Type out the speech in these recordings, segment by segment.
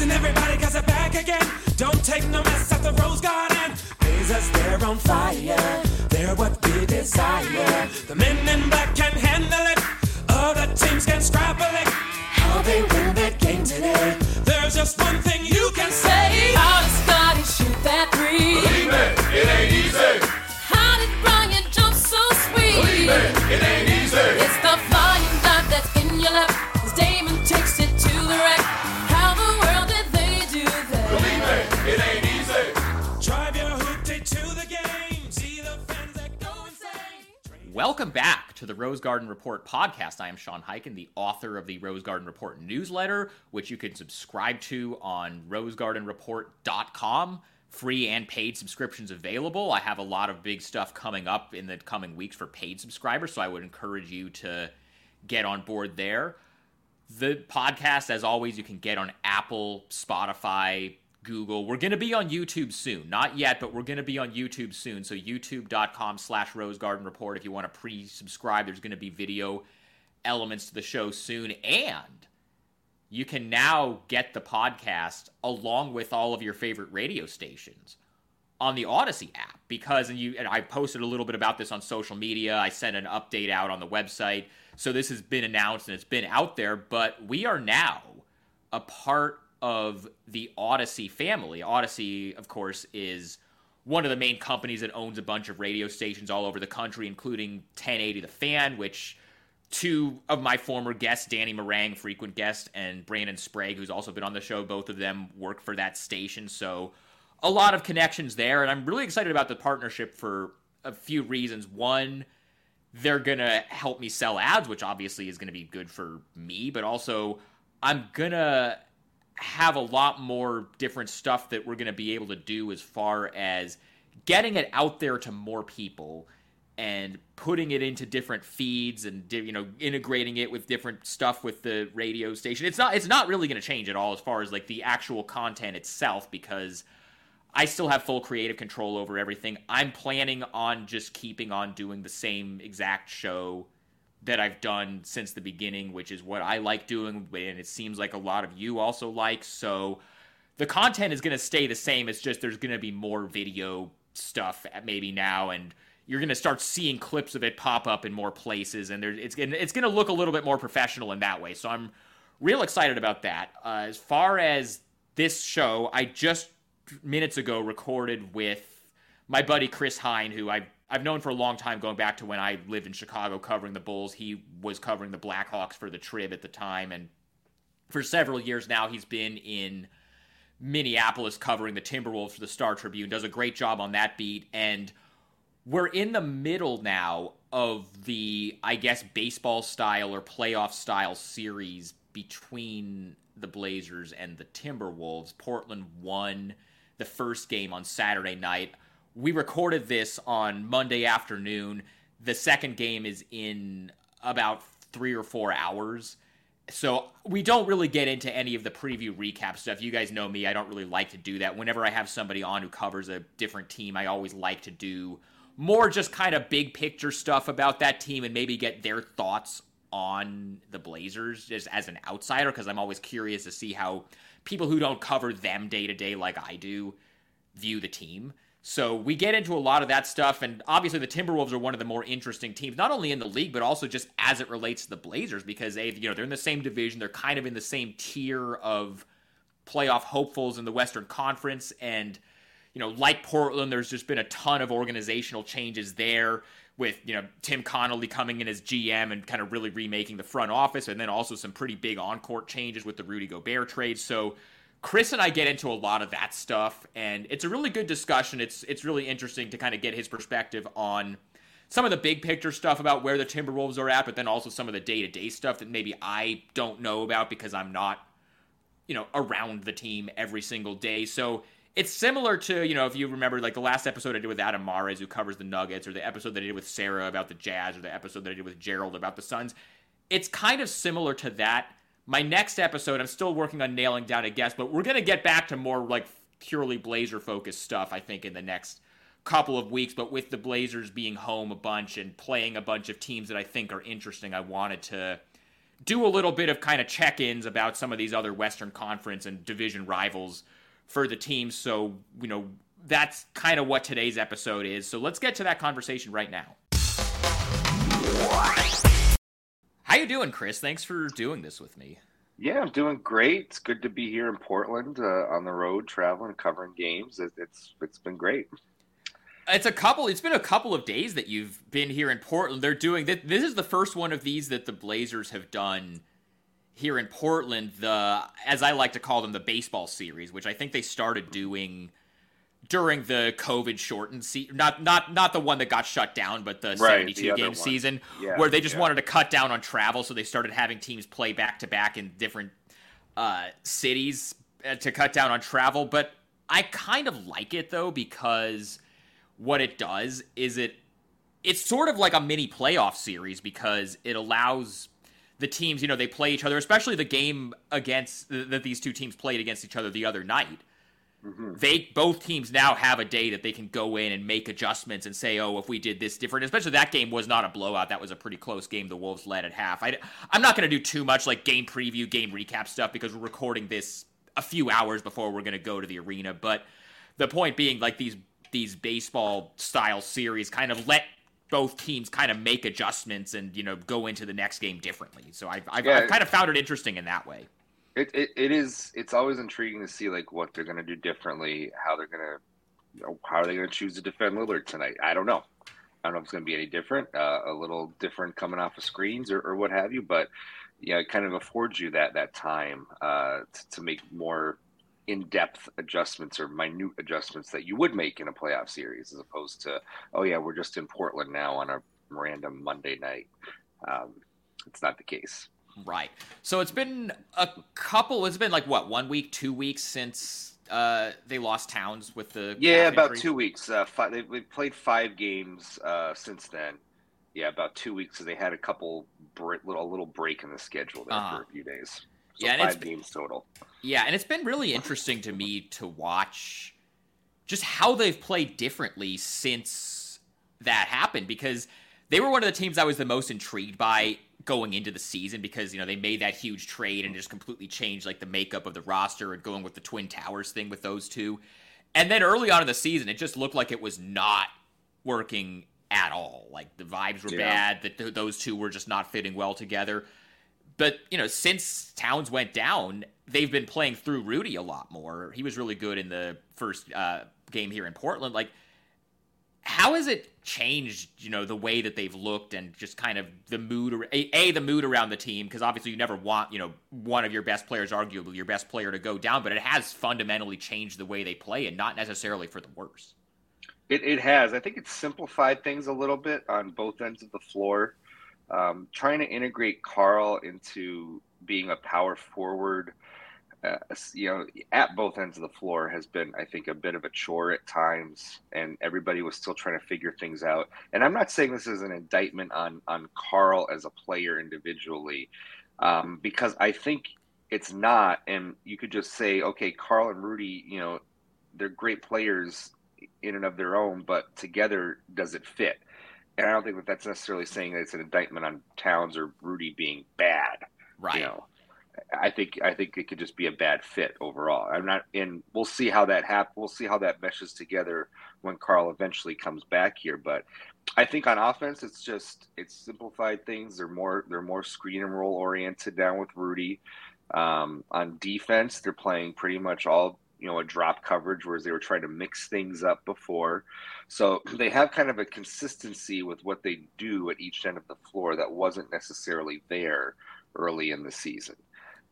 Listen, everybody, cause they're back again. Don't take no mess at the Rose Garden. Blazers, they're on fire. They're what we desire. The men in black can handle it. Other teams can scrabble it. How they win that game today. There's just one thing Welcome back to the Rose Garden Report podcast. I am Sean Highkin, the author of the Rose Garden Report newsletter, which you can subscribe to on rosegardenreport.com. Free and paid subscriptions available. I have a lot of big stuff coming up in the coming weeks for paid subscribers, so I would encourage you to get on board there. The podcast, as always, you can get on Apple, Spotify, Google. We're going to be on YouTube soon. Not yet, but we're going to be on YouTube soon. So youtube.com slash Rose Garden Report. If you want to pre-subscribe, there's going to be video elements to the show soon. And you can now get the podcast along with all of your favorite radio stations on the Audacy app because and you and I posted a little bit about this on social media. I sent an update out on the website. So this has been announced and it's been out there, but we are now a part of the Audacy family. Audacy, of course, is one of the main companies that owns a bunch of radio stations all over the country, including 1080 The Fan, which two of my former guests, Danny Marang, frequent guest, and Brandon Sprague, who's also been on the show, both of them work for that station. So a lot of connections there. And I'm really excited about the partnership for a few reasons. One, they're going to help me sell ads, which obviously is going to be good for me, but also I'm going to have a lot more different stuff that we're going to be able to do as far as getting it out there to more people and putting it into different feeds and you know integrating it with different stuff with the radio station. It's not it's not really going to change at all as far as like the actual content itself because I still have full creative control over everything. I'm planning on just keeping on doing the same exact show that I've done since the beginning, which is what I like doing, and it seems like a lot of you also like. So the content is going to stay the same. It's just there's going to be more video stuff maybe now, and you're going to start seeing clips of it pop up in more places, and there, it's it's going to look a little bit more professional in that way. So I'm real excited about that. Uh, as far as this show, I just minutes ago recorded with my buddy Chris Hine, who I've I've known for a long time, going back to when I lived in Chicago covering the Bulls. He was covering the Blackhawks for the Trib at the time, and for several years now, he's been in Minneapolis covering the Timberwolves for the Star Tribune. Does a great job on that beat, and we're in the middle now of the, I guess, baseball style or playoff style series between the Blazers and the Timberwolves. Portland won the first game on Saturday night. We recorded this on Monday afternoon. The second game is in about three or four hours. So we don't really get into any of the preview recap stuff. You guys know me, I don't really like to do that. Whenever I have somebody on who covers a different team, I always like to do more just kind of big picture stuff about that team and maybe get their thoughts on the Blazers just as an outsider because I'm always curious to see how people who don't cover them day to day like I do view the team. So we get into a lot of that stuff, and obviously the Timberwolves are one of the more interesting teams, not only in the league but also just as it relates to the Blazers because they, you know, they're in the same division, they're kind of in the same tier of playoff hopefuls in the Western Conference, and you know, like Portland, there's just been a ton of organizational changes there with you know Tim Connolly coming in as GM and kind of really remaking the front office, and then also some pretty big on court changes with the Rudy Gobert trade. So Chris and I get into a lot of that stuff, and it's a really good discussion. It's it's really interesting to kind of get his perspective on some of the big picture stuff about where the Timberwolves are at, but then also some of the day to day stuff that maybe I don't know about because I'm not, you know, around the team every single day. So it's similar to, you know, if you remember like the last episode I did with Adam Mares, who covers the Nuggets, or the episode that I did with Sarah about the Jazz, or the episode that I did with Gerald about the Suns. It's kind of similar to that my next episode, I'm still working on nailing down a guest, but we're going to get back to more like purely Blazer focused stuff, I think, in the next couple of weeks. But with the Blazers being home a bunch and playing a bunch of teams that I think are interesting, I wanted to do a little bit of kind of check-ins about some of these other Western Conference and division rivals for the teams. So you know that's kind of what today's episode is. So let's get to that conversation right now. How you doing, Chris? Thanks for doing this with me. Yeah, I'm doing great. It's good to be here in Portland uh, on the road, traveling, covering games. It, it's it's been great. It's a couple. It's been a couple of days that you've been here in Portland. They're doing this. This is the first one of these that the Blazers have done here in Portland. The as I like to call them, the baseball series, which I think they started doing during the COVID shortened season, not not not the one that got shut down, but the Right, seventy the game one. season, Yeah, where they just yeah. wanted to cut down on travel, so they started having teams play back to back in different uh, cities uh, to cut down on travel. But I kind of like it though because what it does is it it's sort of like a mini playoff series because it allows the teams, you know, they play each other, especially the game against that these two teams played against each other the other night Mm-hmm. they both teams now have a day that they can go in and make adjustments and say, oh, if we did this different, especially that game was not a blowout. That was a pretty close game. The Wolves led at half. I, I'm not going to do too much like game preview, game recap stuff because we're recording this a few hours before we're going to go to the arena. But the point being, like these these baseball style series kind of let both teams kind of make adjustments and you know go into the next game differently. So I've I've, Yeah. I've kind of found it interesting in that way. It, it it is. It's always intriguing to see like what they're to do differently, how they're to, you know, how are they to choose to defend Lillard tonight? I don't know. I don't know if it's to be any different, uh, a little different coming off of screens or, or what have you. But yeah, it kind of affords you that that time uh, to, to make more in-depth adjustments or minute adjustments that you would make in a playoff series, as opposed to oh yeah, we're just in Portland now on a random Monday night. Um, it's not the case. Right. So it's been a couple. It's been like what one week, two weeks since uh, they lost Towns with the Yeah, about injury? two weeks. Uh, five, they, they've played five games uh, since then. Yeah, about two weeks. So they had a couple break, little little break in the schedule there Uh-huh. for a few days. So Yeah, and it's five been- games total. Yeah, and it's been really interesting to me to watch just how they've played differently since that happened because they were one of the teams I was the most intrigued by going into the season because you know they made that huge trade and just completely changed like the makeup of the roster and going with the twin towers thing with those two. And then early on in the season it just looked like it was not working at all. Like the vibes were Yeah. bad that th- those two were just not fitting well together. But you know, since Towns went down, they've been playing through Rudy a lot more. He was really good in the first uh, game here in Portland. Like, how is it changed? You know, the way that they've looked and just kind of the mood, a, a the mood around the team. Because obviously, you never want you know one of your best players, arguably your best player, to go down. But it has fundamentally changed the way they play, and not necessarily for the worse. It, it has. I think it's simplified things a little bit on both ends of the floor. Um, trying to integrate Karl into being a power forward, uh, you know, at both ends of the floor has been, I think, a bit of a chore at times, and everybody was still trying to figure things out. And I'm not saying this is an indictment on on Karl as a player individually, um, because I think it's not. And you could just say, okay, Karl and Rudy, you know, they're great players in and of their own, but together, does it fit? And I don't think that that's necessarily saying that it's an indictment on Towns or Rudy being bad. Right. You know, I think I think it could just be a bad fit overall. I'm not, and we'll see how that happens. We'll see how that meshes together when Karl eventually comes back here. But I think on offense, it's just it's simplified things. They're more they're more screen and roll oriented down with Rudy. Um, on defense, they're playing pretty much all you know a drop coverage, whereas they were trying to mix things up before. So they have kind of a consistency with what they do at each end of the floor that wasn't necessarily there early in the season.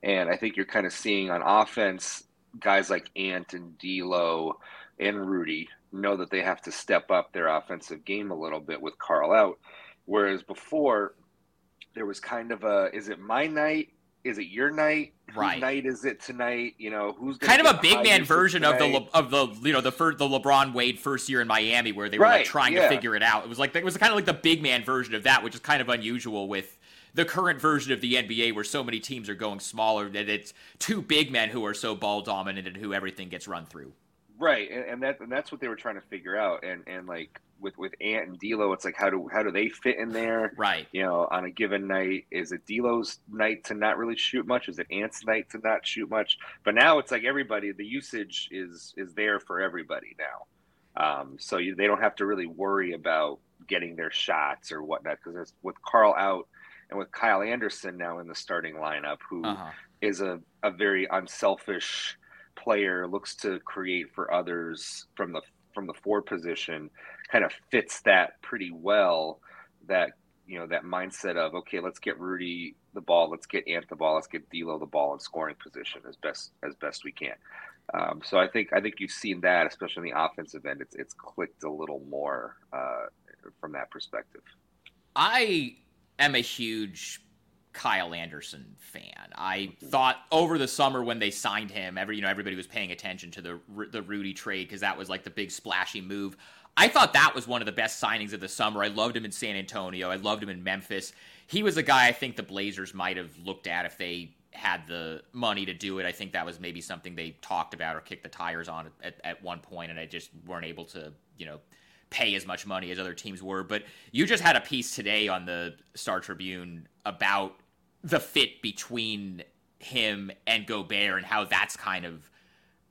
And I think you're kind of seeing on offense guys like Ant and D'Lo and Rudy know that they have to step up their offensive game a little bit with Karl out, whereas before there was kind of a is it my night? Is it your night? Whose night is it tonight? You know who's gonna kind of a big man version of the? Of the you know the fir- the LeBron Wade first year in Miami where they were like Right, trying to figure it out. It was like it was kind of like the big man version of that, which is kind of unusual with the current version of the NBA where so many teams are going smaller that it's two big men who are so ball dominant and who everything gets run through. Right, and, and that and that's what they were trying to figure out. And and like with with Ant and D'Lo, it's like how do how do they fit in there? Right. You know, on a given night, is it D'Lo's night to not really shoot much? Is it Ant's night to not shoot much? But now it's like everybody, the usage is is there for everybody now. Um, so you, they don't have to really worry about getting their shots or whatnot because with Karl out and with Kyle Anderson now in the starting lineup, who is Uh-huh. a, a very unselfish player, looks to create for others from the from the four position, kind of fits that pretty well. That you know that mindset of okay, let's get Rudy the ball, let's get Ant the ball, let's get D'Lo the ball in scoring position as best as best we can. Um, so I think I think you've seen that, especially in the offensive end. It's it's clicked a little more uh, from that perspective. I am a huge Kyle Anderson fan. I mm-hmm. thought over the summer when they signed him, every you know everybody was paying attention to the the Rudy trade because that was like the big splashy move. I thought that was one of the best signings of the summer. I loved him in San Antonio. I loved him in Memphis. He was a guy I think the Blazers might have looked at if they had the money to do it. I think that was maybe something they talked about or kicked the tires on at, at one point, and I just weren't able to, you know, pay as much money as other teams were. But you just had a piece today on the Star Tribune about the fit between him and Gobert and how that's kind of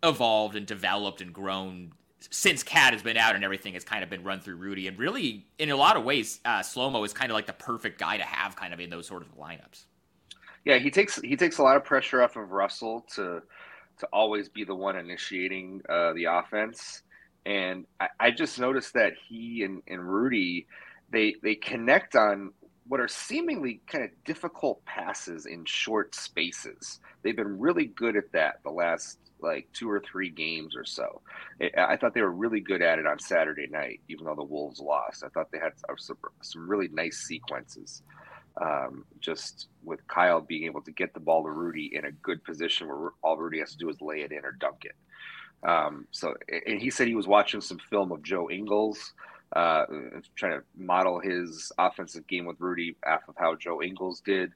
evolved and developed and grown since Cat has been out and everything has kind of been run through Rudy. And really, in a lot of ways, uh, Slomo is kind of like the perfect guy to have kind of in those sort of lineups. Yeah, he takes he takes a lot of pressure off of Russell to to always be the one initiating uh, the offense. And I, I just noticed that he and, and Rudy they they connect on what are seemingly kind of difficult passes in short spaces. They've been really good at that the last like two or three games or so. I thought they were really good at it on Saturday night, even though the Wolves lost. I thought they had some, some really nice sequences. Um, just with Kyle being able to get the ball to Rudy in a good position where all Rudy has to do is lay it in or dunk it. Um, so, and he said he was watching some film of Joe Ingles, uh, trying to model his offensive game with Rudy off of how Joe Ingles did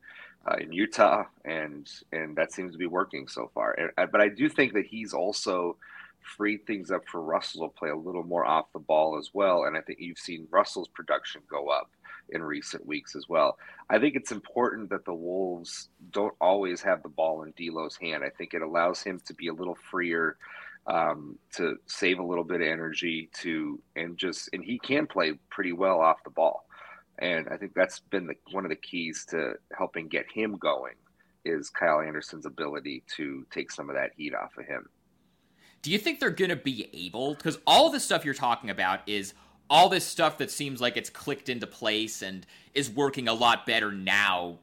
uh, in Utah, and and that seems to be working so far. And, but I do think that he's also freed things up for Russell to play a little more off the ball as well. And I think you've seen Russell's production go up in recent weeks as well. I think it's important that the Wolves don't always have the ball in D'Lo's hand. I think it allows him to be a little freer, um, to save a little bit of energy, to and just and he can play pretty well off the ball. And I think that's been the, one of the keys to helping get him going is Kyle Anderson's ability to take some of that heat off of him. Do you think they're going to be able? Because all this stuff you're talking about is all this stuff that seems like it's clicked into place and is working a lot better now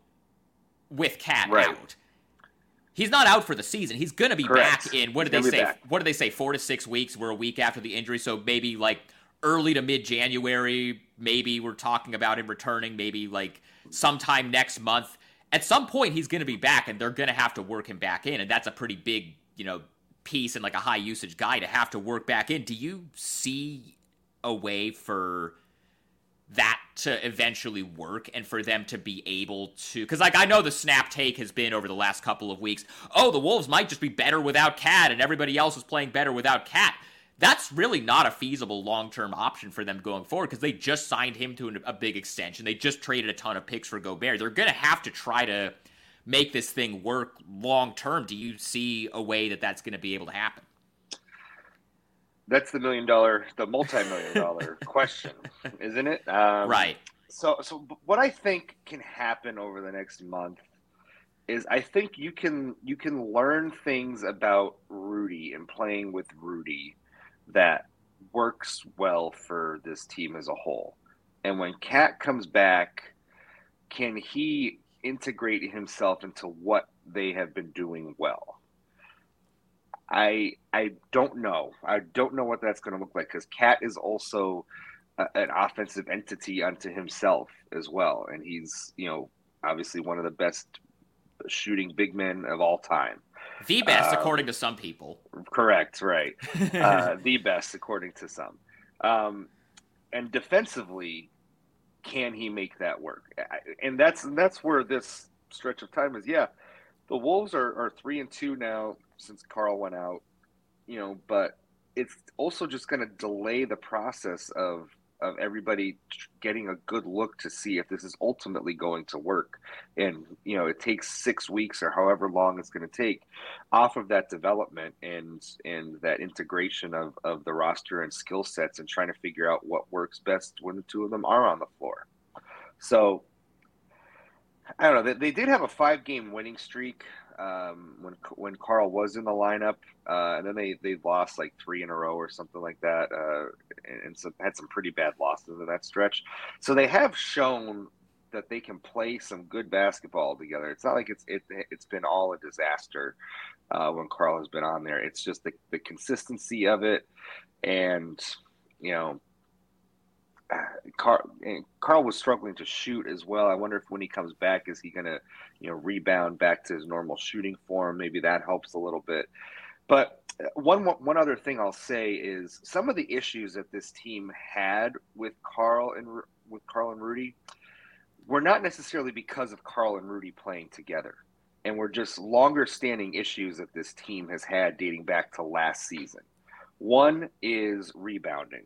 with Cat Right. out. He's not out for the season. He's going to be Correct. back in what did He'll they say? back. What did they say? 4 to 6 weeks. We're a week after the injury, so maybe like early to mid January, maybe we're talking about him returning maybe like sometime next month. At some point he's going to be back and they're going to have to work him back in and that's a pretty big, you know, piece and like a high usage guy to have to work back in. Do you see a way for that to eventually work and for them to be able to because like i know the snap take has been over the last couple of weeks. Oh the wolves might just be better without cat and everybody else is playing better without cat. That's really not a feasible long-term option for them going forward because they just signed him to an- a big extension. They just traded a ton of picks for gobert. They're going to have to try to make this thing work long term do you see a way that that's going to be able to happen That's the million dollar, the multi-million dollar question, isn't it? Um, right So, so what I think can happen over the next month is I think you can you can learn things about Rudy and playing with Rudy that works well for this team as a whole. And when Cat comes back, can he integrate himself into what they have been doing well? I I don't know. I don't know what that's going to look like because Cat is also a, an offensive entity unto himself as well, and he's you know obviously one of the best shooting big men of all time. the best Um, according to some people Correct, right? uh, the best according to some. Um, and defensively, can he make that work? And that's that's where this stretch of time is. Yeah, the Wolves are, are three and two now since Carl went out. You know, but it's also just going to delay the process of of everybody getting a good look to see if this is ultimately going to work. And you know, it takes six weeks or however long it's going to take off of that development and and that integration of of the roster and skill sets and trying to figure out what works best when the two of them are on the floor. So I don't know. They, they did have a five game winning streak um, when when Karl was in the lineup, uh, and then they they lost like three in a row or something like that, uh, and, and had some pretty bad losses in that stretch. So they have shown that they can play some good basketball together. It's not like it's it, it's been all a disaster uh, when Karl has been on there. It's just the the consistency of it, and you know Karl, Karl was struggling to shoot as well. I wonder if when he comes back, is he going to, you know, rebound back to his normal shooting form? Maybe that helps a little bit. But uh, one one other thing I'll say is some of the issues that this team had with Karl and with Karl and Rudy were not necessarily because of Karl and Rudy playing together, and were just longer standing issues that this team has had dating back to last season. One is rebounding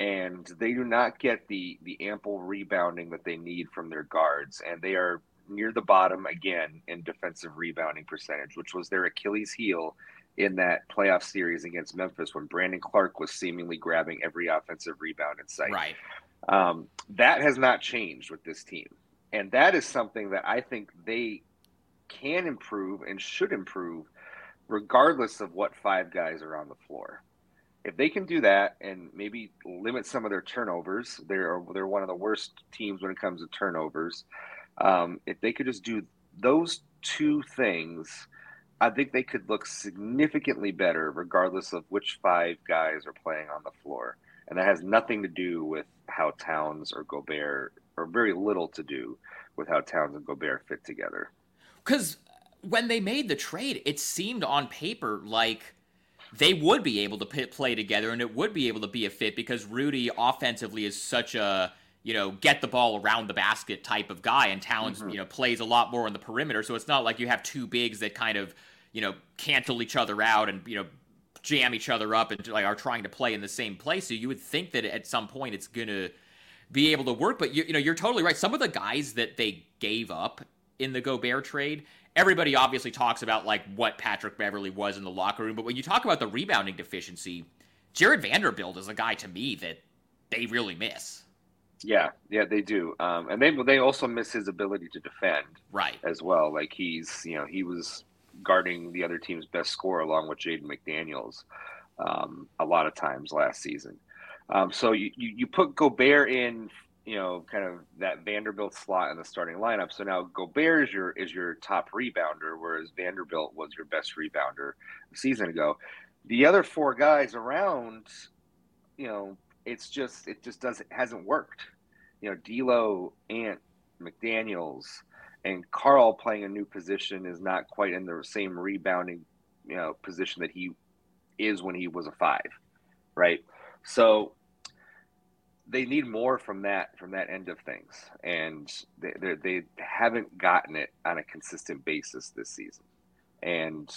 and they do not get the the ample rebounding that they need from their guards, and they are near the bottom again in defensive rebounding percentage, which was their Achilles heel in that playoff series against Memphis when Brandon Clarke was seemingly grabbing every offensive rebound in sight. Right. Um, that has not changed with this team, and that is something that I think they can improve and should improve, regardless of what five guys are on the floor if they can do that and maybe limit some of their turnovers, they're they're one of the worst teams when it comes to turnovers. Um, if they could just do those two things, I think they could look significantly better, regardless of which five guys are playing on the floor. And that has nothing to do with how Towns or Gobert, or very little to do with how Towns and Gobert fit together. Because when they made the trade, it seemed on paper like they would be able to p- play together and it would be able to be a fit because Rudy offensively is such a you know get the ball around the basket type of guy and Towns mm-hmm. you know plays a lot more on the perimeter. So it's not like you have two bigs that kind of you know cancel each other out and you know jam each other up and like are trying to play in the same place. So you would think that at some point it's going to be able to work but you, you know you're totally right. Some of the guys that they gave up in the Gobert trade everybody obviously talks about like what Patrick Beverley was in the locker room, but when you talk about the rebounding deficiency, Jarred Vanderbilt is a guy to me that they really miss. Yeah, yeah, they do, um, and they they also miss his ability to defend, right, as well. Like he's you know he was guarding the other team's best scorer along with Jaden McDaniels um, a lot of times last season. Um, so you, you, you put Gobert in you know, kind of that Vanderbilt slot in the starting lineup. So now Gobert is your is your top rebounder, whereas Vanderbilt was your best rebounder a season ago. The other four guys around, you know, it's just it just doesn't hasn't worked. You know, D'Lo, Ant, McDaniels, and Karl playing a new position is not quite in the same rebounding, you know, position that he is when he was a five, right? So they need more from that from that end of things, and they they haven't gotten it on a consistent basis this season, and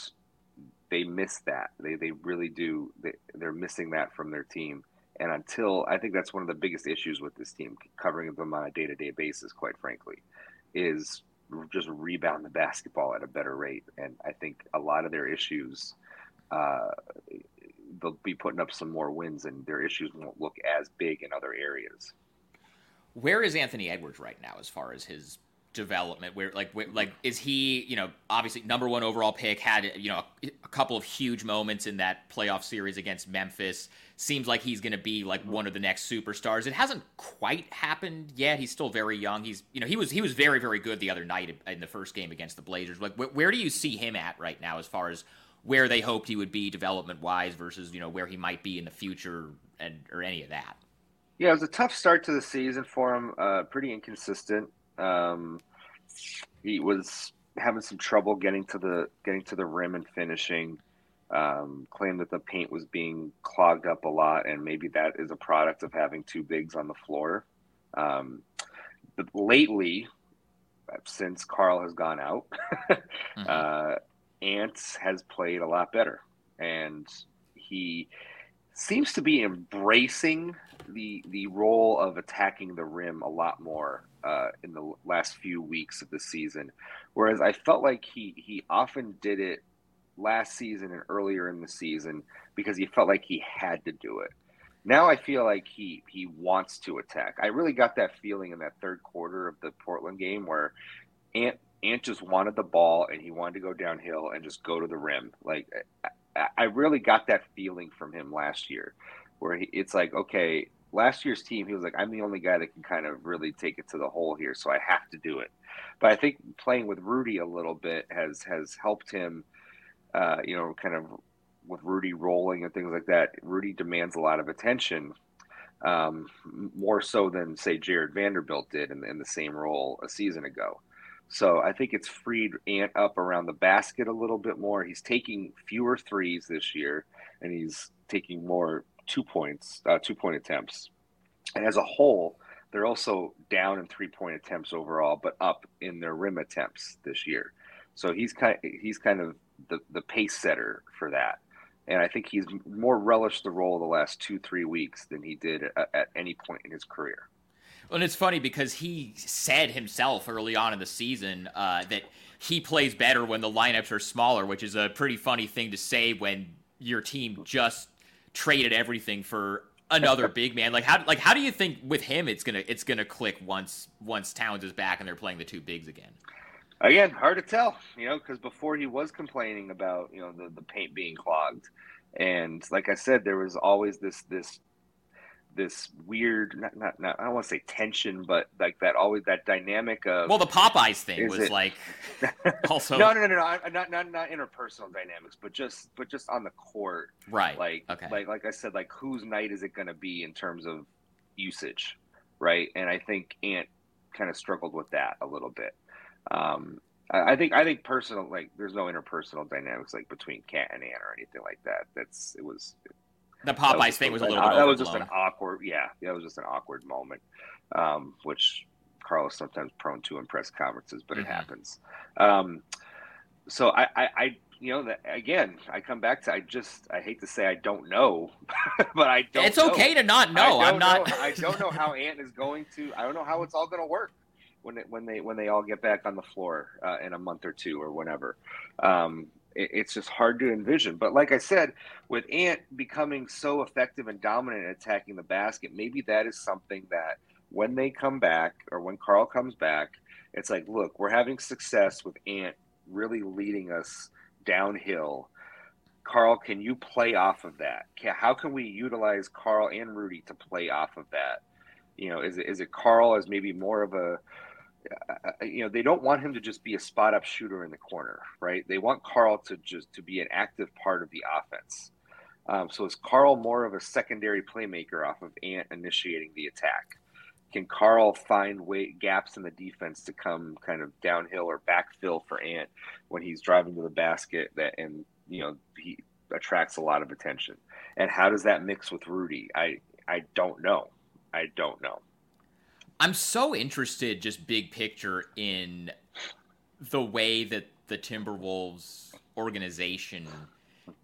they miss that. They they really do. They, they're missing that from their team. And until I think that's one of the biggest issues with this team, covering them on a day to day basis, quite frankly, is just rebound the basketball at a better rate. And I think a lot of their issues uh, they'll be putting up some more wins, and their issues won't look as big in other areas. Where is Anthony Edwards right now as far as his development? Where like where, like is he you know obviously number one overall pick had you know a, a couple of huge moments in that playoff series against Memphis. Seems like he's going to be like one of the next superstars. It hasn't quite happened yet. He's still very young. He's you know he was he was very very good the other night in the first game against the Blazers. Like where, where do you see him at right now as far as where they hoped he would be development wise versus you know where he might be in the future and or any of that. Yeah, it was a tough start to the season for him. Uh, pretty inconsistent. Um, he was having some trouble getting to the getting to the rim and finishing. Um, claimed that the paint was being clogged up a lot, and maybe that is a product of having two bigs on the floor. Um, but lately, since Karl has gone out, mm-hmm. uh, Ants has played a lot better, and he seems to be embracing the the role of attacking the rim a lot more uh, in the last few weeks of the season, whereas I felt like he he often did it last season and earlier in the season because he felt like he had to do it. Now I feel like he he wants to attack. I really got that feeling in that third quarter of the Portland game where Ant Ant just wanted the ball and he wanted to go downhill and just go to the rim. Like I, I really got that feeling from him last year, where he, it's like okay, last year's team he was like I'm the only guy that can kind of really take it to the hole here, so I have to do it. But I think playing with Rudy a little bit has has helped him, uh, you know, kind of with Rudy rolling and things like that, Rudy demands a lot of attention, um, more so than say Jarred Vanderbilt did in, in, the same role a season ago. So I think it's freed Ant up around the basket a little bit more. He's taking fewer threes this year, and he's taking more two points, uh, two point attempts. And as a whole, they're also down in three point attempts overall, but up in their rim attempts this year. So he's kind of, he's kind of the, the pace setter for that and I think he's more relished the role the last two three weeks than he did at, at any point in his career. And it's funny because he said himself early on in the season uh, that he plays better when the lineups are smaller, which is a pretty funny thing to say when your team just traded everything for another big man. Like how like how do you think with him it's gonna it's gonna click once once Towns is back and they're playing the two bigs again? again, hard to tell, you know, because before he was complaining about you know the, the paint being clogged, and like I said, there was always this this this weird not, not, not I don't want to say tension, but like that always that dynamic of well, the Popeyes thing was it, like also no no no no not not not interpersonal dynamics, but just but just on the court, right? Like okay, like like I said, like whose night is it going to be in terms of usage, right? And I think Ant kind of struggled with that a little bit. Um, I, think I think personal like there's no interpersonal dynamics like between Cat and Ann or anything like that. That's it was the Popeyes thing was a little bit. That was just an awkward, yeah, that was just an awkward moment, um, which Karl is sometimes prone to in press conferences, but mm-hmm. it happens. Um, so I, I, I, you know, that again, I come back to I just I hate to say I don't know, but I don't. It's okay to not know. I'm not. Know, I don't know how Ant is going to. I don't know how it's all going to work when it, when they when they all get back on the floor uh, in a month or two or whenever. Um, it's just hard to envision. But like I said, with Ant becoming so effective and dominant at attacking the basket, maybe that is something that when they come back or when Karl comes back, it's like, look, we're having success with Ant really leading us downhill. Karl, can you play off of that? How can we utilize Karl and Rudy to play off of that? You know, is it, is it Karl as maybe more of a you know they don't want him to just be a spot up shooter in the corner right? They want Karl to just to be an active part of the offense. Um, so is Karl more of a secondary playmaker off of ant initiating the attack? Can Karl find way gaps in the defense to come kind of downhill or backfill for ant when he's driving to the basket that and you know he attracts a lot of attention? And how does that mix with rudy? I i don't know. I don't know I'm so interested, just big picture, in the way that the Timberwolves organization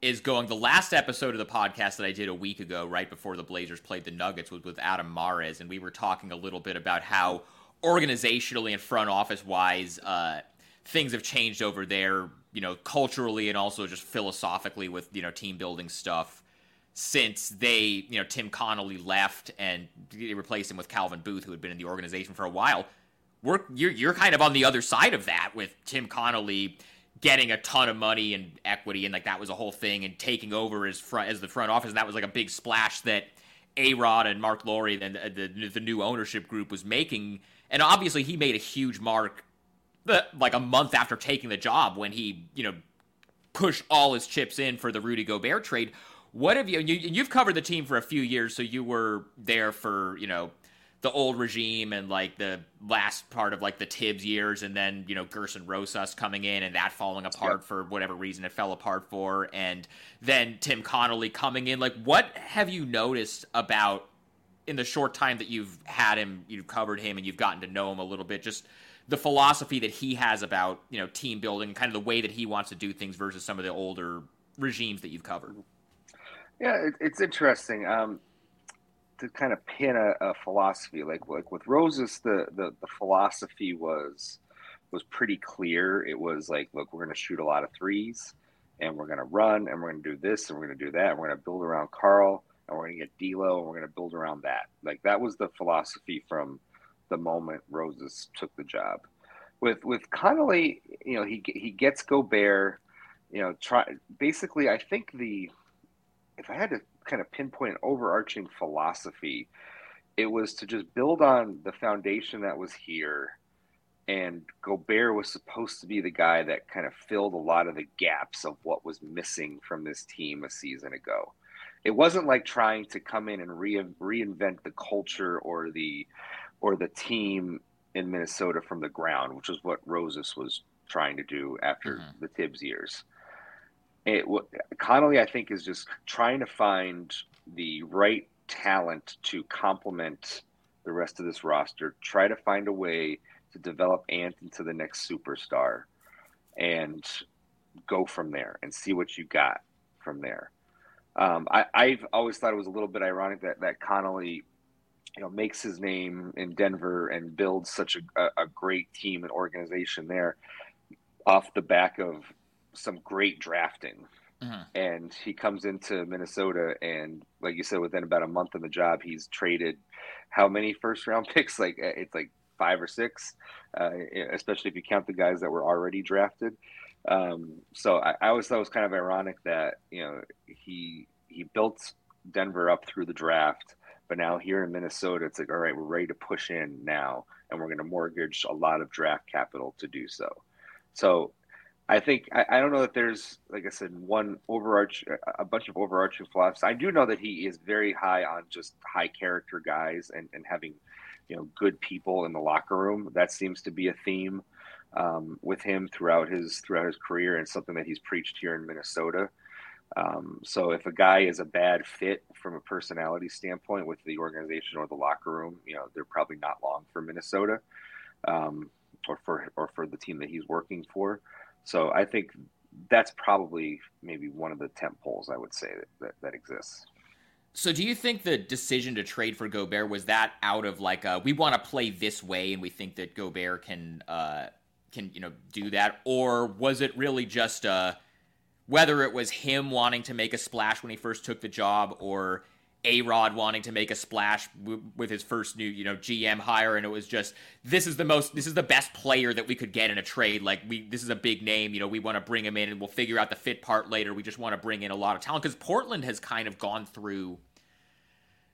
is going. The last episode of the podcast that I did a week ago, right before the Blazers played the Nuggets, was with Adam Mares, and we were talking a little bit about how organizationally and front office wise, uh, things have changed over there. You know, culturally and also just philosophically with you know team building stuff since they, you know, Tim Connolly left and they replaced him with Calvin Booth, who had been in the organization for a while. We're you're you're kind of on the other side of that with Tim Connolly getting a ton of money and equity, and like that was a whole thing, and taking over as front as the front office, and that was like a big splash that A Rod and Mark Lore and the, the, the new ownership group was making, and obviously he made a huge mark, the, like a month after taking the job when he you know pushed all his chips in for the Rudy Gobert trade. What have you, you you've covered the team for a few years, so you were there for you know the old regime and like the last part of like the Thibs years, and then you know Gersson Rosas coming in and that falling apart yep. for whatever reason it fell apart for, and then Tim Connolly coming in. Like, what have you noticed about in the short time that you've had him, you've covered him, and you've gotten to know him a little bit, just the philosophy that he has about you know team building, kind of the way that he wants to do things versus some of the older regimes that you've covered. Yeah, it, it's interesting. Um, to kind of pin a, a, philosophy like like with Rosas, the, the the philosophy was was pretty clear. It was like, look, we're going to shoot a lot of threes, and we're going to run, and we're going to do this, and we're going to do that. And we're going to build around Karl, and we're going to get D'Lo, and we're going to build around that. Like that was the philosophy from the moment Rosas took the job. With with Connolly, you know, he he gets Gobert. You know, try basically. I think the if I had to kind of pinpoint an overarching philosophy, it was to just build on the foundation that was here. And Gobert was supposed to be the guy that kind of filled a lot of the gaps of what was missing from this team a season ago. It wasn't like trying to come in and re- reinvent the culture or the or the team in Minnesota from the ground, which is what Rosas was trying to do after mm-hmm. the Thibs years it, Connolly, I think, is just trying to find the right talent to complement the rest of this roster. Try to find a way to develop Ant into the next superstar, and go from there and see what you got from there. Um, I, have always thought it was a little bit ironic that that Connolly, you know, makes his name in Denver and builds such a, a great team and organization there off the back of some great drafting. Mm-hmm. And he comes into Minnesota, and like you said, within about a month of the job, he's traded how many first round picks? Like uh, it's like five or six, uh, especially if you count the guys that were already drafted. Um, so I, I always thought it was kind of ironic that you know he he built Denver up through the draft, but now here in Minnesota, it's like all right, we're ready to push in now, and we're going to mortgage a lot of draft capital to do so. So I think I, I, don't know that there's like I said one overarch a bunch of overarching flaws. I do know that he is very high on just high character guys and, and having you know good people in the locker room. That seems to be a theme um, with him throughout his throughout his career and something that he's preached here in Minnesota. Um, so if a guy is a bad fit from a personality standpoint with the organization or the locker room, you know they're probably not long for Minnesota um, or for or for the team that he's working for. So I think that's probably maybe one of the tent poles I would say that, that, that exists. So do you think the decision to trade for Gobert was that out of like a, we want to play this way and we think that Gobert can uh, can you know do that, or was it really just uh, whether it was him wanting to make a splash when he first took the job, or a Rod wanting to make a splash w- with his first new, you know, GM hire, and it was just this is the most, this is the best player that we could get in a trade. Like we, this is a big name, you know, we want to bring him in, and we'll figure out the fit part later. We just want to bring in a lot of talent because Portland has kind of gone through,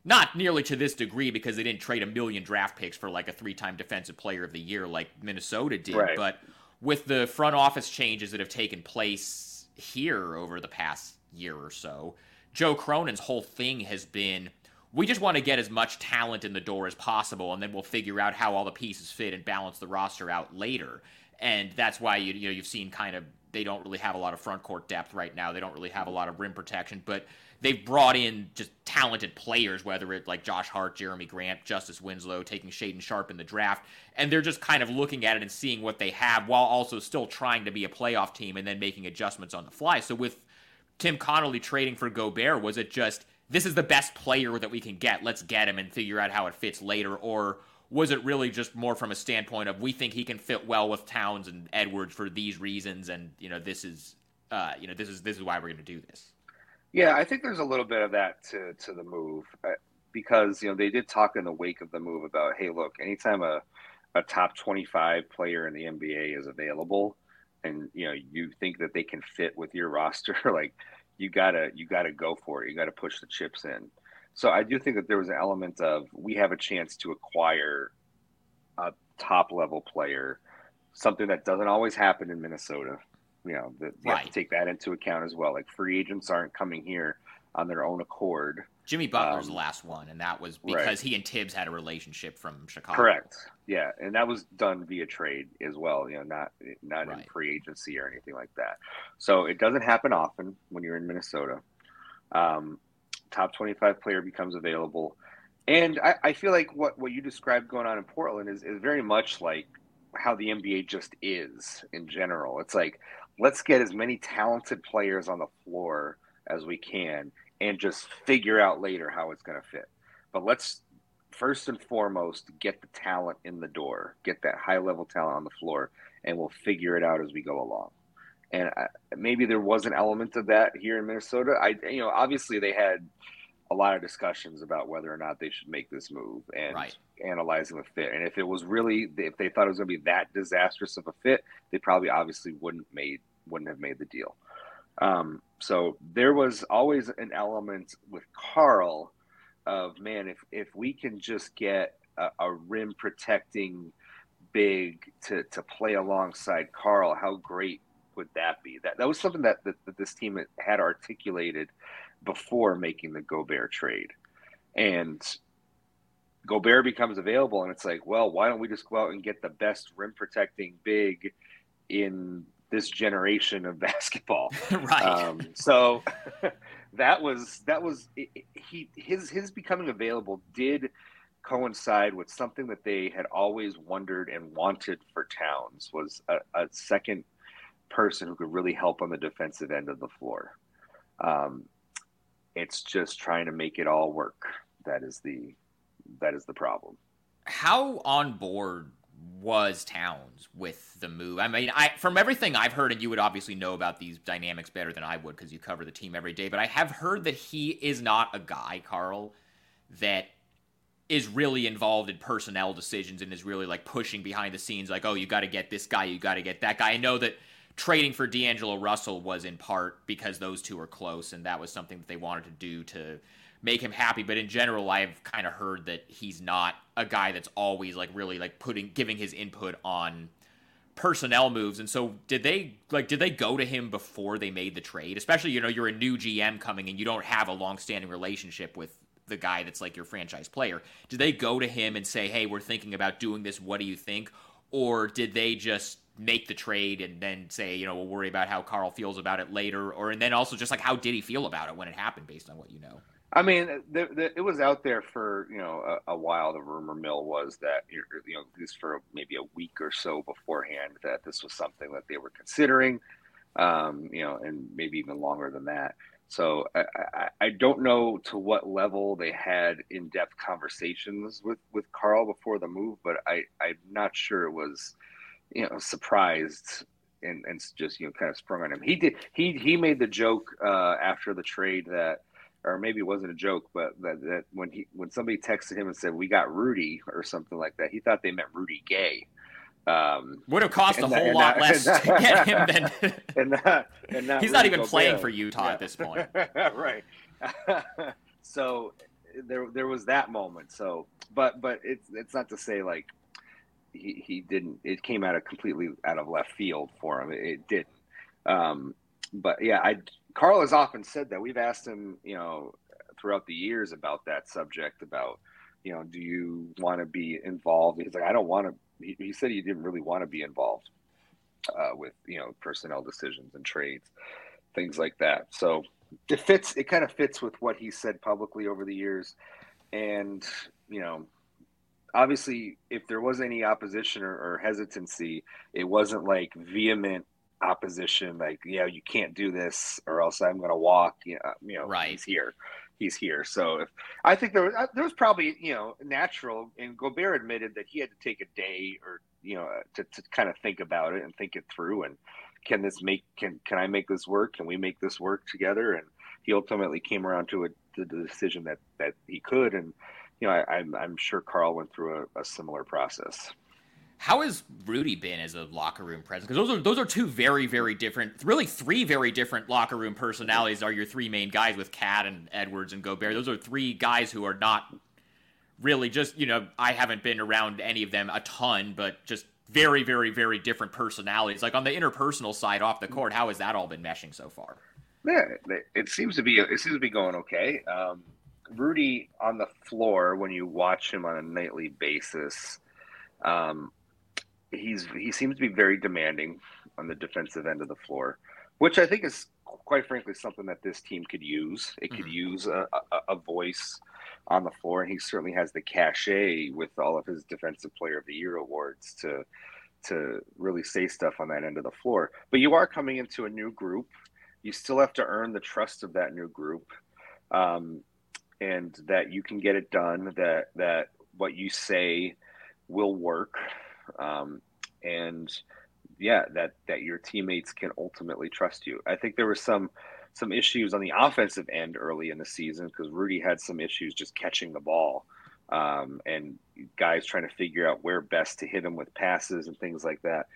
not nearly to this degree because they didn't trade a million draft picks for like a three-time defensive player of the year like Minnesota did, right. but with the front office changes that have taken place here over the past year or so Joe Cronin's whole thing has been we just want to get as much talent in the door as possible, and then we'll figure out how all the pieces fit and balance the roster out later. And that's why you you know you've seen kind of they don't really have a lot of front court depth right now. They don't really have a lot of rim protection, but they've brought in just talented players, whether it's like Josh Hart, Jerami Grant, Justice Winslow, taking Shaedon Sharpe in the draft, and they're just kind of looking at it and seeing what they have while also still trying to be a playoff team and then making adjustments on the fly. So with Tim Connolly trading for Gobert? Was it just this is the best player that we can get, let's get him and figure out how it fits later, or was it really just more from a standpoint of we think he can fit well with Towns and Edwards for these reasons, and you know this is uh, you know this is this is why we're going to do this. Yeah, I think there's a little bit of that to to the move uh, because you know they did talk in the wake of the move about hey look anytime a a top 25 player in the NBA is available and you know you think that they can fit with your roster like you gotta you gotta go for it you gotta push the chips in so i do think that there was an element of we have a chance to acquire a top level player something that doesn't always happen in minnesota you know that you right. have to take that into account as well like free agents aren't coming here on their own accord Jimmy Butler's um, the last one, and that was because right. he and Thibs had a relationship from Chicago. Correct. Yeah, and that was done via trade as well. You know, not not right. in free agency or anything like that. So it doesn't happen often when you're in Minnesota. Um, top 25 player becomes available, and I, I feel like what what you described going on in Portland is is very much like how the NBA just is in general. It's like let's get as many talented players on the floor as we can and just figure out later how it's going to fit. But let's first and foremost get the talent in the door, get that high level talent on the floor, and we'll figure it out as we go along. And I, maybe there was an element of that here in Minnesota. I, you know, obviously they had a lot of discussions about whether or not they should make this move and Right. analyzing the fit. And if it was really, if they thought it was going to be that disastrous of a fit, they probably obviously wouldn't made wouldn't have made the deal. Um, so there was always an element with Karl of man, if if we can just get a, a rim protecting big to to play alongside Karl, how great would that be? That that was something that that, that this team had articulated before making the Gobert trade, and Gobert becomes available, and it's like, well, why don't we just go out and get the best rim protecting big in this generation of basketball? right. Um, so that was that was he his his becoming available did coincide with something that they had always wondered and wanted for Towns was a, a second person who could really help on the defensive end of the floor. Um, it's just trying to make it all work. That is the that is the problem. How on board was Towns with the move? I mean, I from everything I've heard, and you would obviously know about these dynamics better than I would because you cover the team every day. But I have heard that he is not a guy, Karl, that is really involved in personnel decisions and is really like pushing behind the scenes, like, oh, you got to get this guy, you got to get that guy. I know that trading for D'Angelo Russell was in part because those two are close, and that was something that they wanted to do to make him happy. But in general, I've kind of heard that he's not a guy that's always like really like putting giving his input on personnel moves. And so did they like did they go to him before they made the trade? Especially, you know, you're a new GM coming and you don't have a long-standing relationship with the guy that's like your franchise player. Did they go to him and say, "Hey, we're thinking about doing this. What do you think?" Or did they just make the trade and then say, you know, we'll worry about how Karl feels about it later, or and then also just like how did he feel about it when it happened, based on what you know? I mean, the, the, it was out there for you know a, a, while. The rumor mill was that you know at least for maybe a week or so beforehand that this was something that they were considering, um, you know, and maybe even longer than that. So I, I, I don't know to what level they had in-depth conversations with with Karl before the move, but I I'm not sure it was you know surprised and and just you know kind of sprung on him. He did he he made the joke uh, after the trade that or maybe it wasn't a joke, but that, that when he when somebody texted him and said we got Rudy or something like that, he thought they meant Rudy Gay. Um, Would have cost a whole that- lot and less that- to get him than and not, and not he's not even Gobert. playing for Utah Yeah. at this point. right. so there there was that moment. So, but but it's it's not to say like he he didn't. It came out of completely out of left field for him. It, it didn't. Um, but yeah, I Karl has often said that we've asked him, you know, throughout the years about that subject about you know, do you want to be involved? He's like, I don't want to. He, he said he didn't really want to be involved uh, with you know personnel decisions and trades, things like that. So it fits. It kind of fits with what he said publicly over the years, and you know, obviously, if there was any opposition or, or hesitancy, it wasn't like vehement opposition, like yeah, you can't do this, or else I'm going to walk. You know, you know, Right. he's here. He's here. So if I think there was uh, there was probably you know natural, and Gobert admitted that he had to take a day or you know to, to kind of think about it and think it through and can this make can can I make this work? Can we make this work together? And he ultimately came around to a to the decision that that he could. And you know I, I'm I'm sure Karl went through a, a similar process. How has Rudy been as a locker room presence? Because those are those are two very very different, really three very different locker room personalities. Are your three main guys with KAT and Edwards and Gobert? Those are three guys who are not really just you know I haven't been around any of them a ton, but just very very very different personalities. Like on the interpersonal side off the court, how has that all been meshing so far? Yeah, it- seems to be it seems to be going okay. Um, Rudy on the floor when you watch him on a nightly basis, um, he's he seems to be very demanding on the defensive end of the floor, which I think is quite frankly something that this team could use. It could Mhm. use a, a, a voice on the floor, and he certainly has the cachet with all of his Defensive Player of the Year awards to to really say stuff on that end of the floor. But you are coming into a new group. you still have to earn the trust of that new group, um, and that you can get it done. That that what you say will work, um, and yeah, that that your teammates can ultimately trust you. I think there was some some issues on the offensive end early in the season because Rudy had some issues just catching the ball, um, and guys trying to figure out where best to hit him with passes and things like that.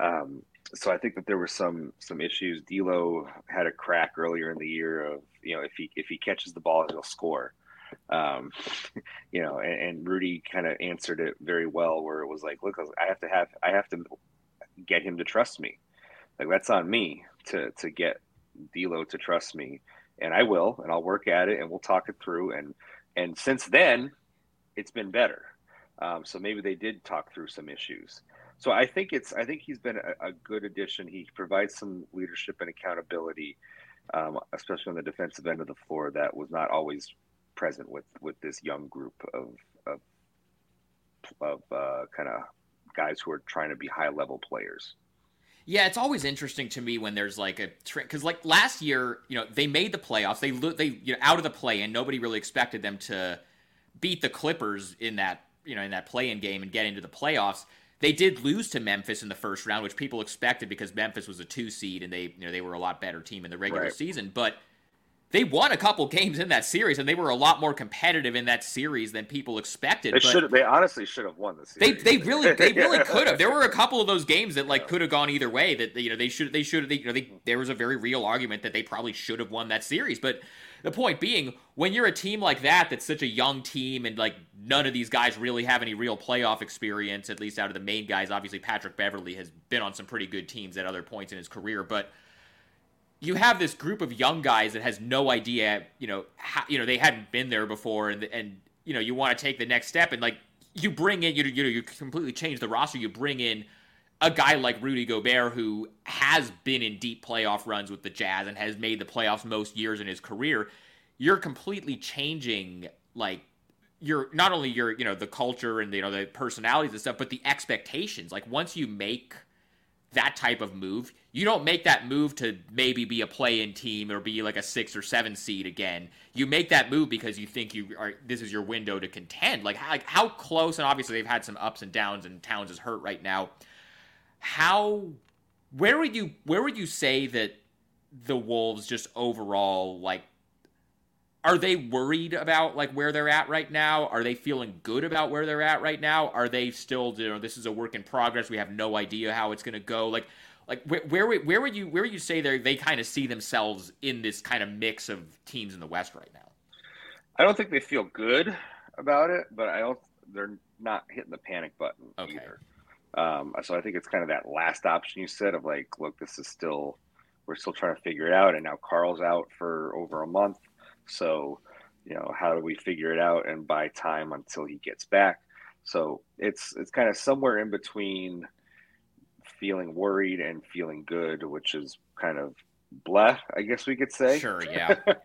Um, so I think that there were some some issues. D'Lo had a crack earlier in the year of you know if he if he catches the ball he'll score, um, you know, and, and Rudy kind of answered it very well where it was like, look, I have to have I have to get him to trust me, like that's on me to to get D'Lo to trust me, and I will, and I'll work at it, and we'll talk it through, and and since then, it's been better. Um, so maybe they did talk through some issues. So I think it's I think he's been a, a good addition. He provides some leadership and accountability, um, especially on the defensive end of the floor that was not always present with with this young group of of, of uh, kind of guys who are trying to be high level players. Yeah, it's always interesting to me when there's like a because like last year, you know, they made the playoffs. They they you know out of the play, and nobody really expected them to beat the Clippers in that you know in that play-in game and get into the playoffs. They did lose to Memphis in the first round, which people expected because Memphis was a two seed and they you know they were a lot better team in the regular Right. season. But they won a couple games in that series, and they were a lot more competitive in that series than people expected. They should they honestly should have won the series. They, they really they really could have. There were a couple of those games that like could have gone either way. That you know they should they should they, you know they, there was a very real argument that they probably should have won that series. But the point being, when you're a team like that, that's such a young team, and like none of these guys really have any real playoff experience, at least out of the main guys. Obviously, Patrick Beverley has been on some pretty good teams at other points in his career, but you have this group of young guys that has no idea, you know, how, you know they hadn't been there before, and and you know you want to take the next step, and like you bring in, you you know, you completely change the roster. You bring in a guy like Rudy Gobert who has been in deep playoff runs with the Jazz and has made the playoffs most years in his career. You're completely changing like your not only your you know the culture and you know the personalities and stuff, but the expectations. Like once you make that type of move. You don't make that move to maybe be a play-in team or be like a six or seven seed again. You make that move because you think you are. This is your window to contend. Like how, like how close? And obviously they've had some ups and downs, and Towns is hurt right now. How? Where would you? Where would you say that the Wolves just overall like? Are they worried about like where they're at right now? Are they feeling good about where they're at right now? Are they still, you know, this is a work in progress. We have no idea how it's going to go. Like, like where where would- where would you where would you say they they kind of see themselves in this kind of mix of teams in the West right now? I don't think they feel good about it, but I don't. They're not hitting the panic button Okay. either. Um, so I think it's kind of that last option you said of like, look, this is still we're still trying to figure it out, and now Karl's out for over a month. So you know, how do we figure it out and buy time until he gets back? So it's it's kind of somewhere in between feeling worried and feeling good, which is kind of bleh, I guess we could say. Sure, yeah.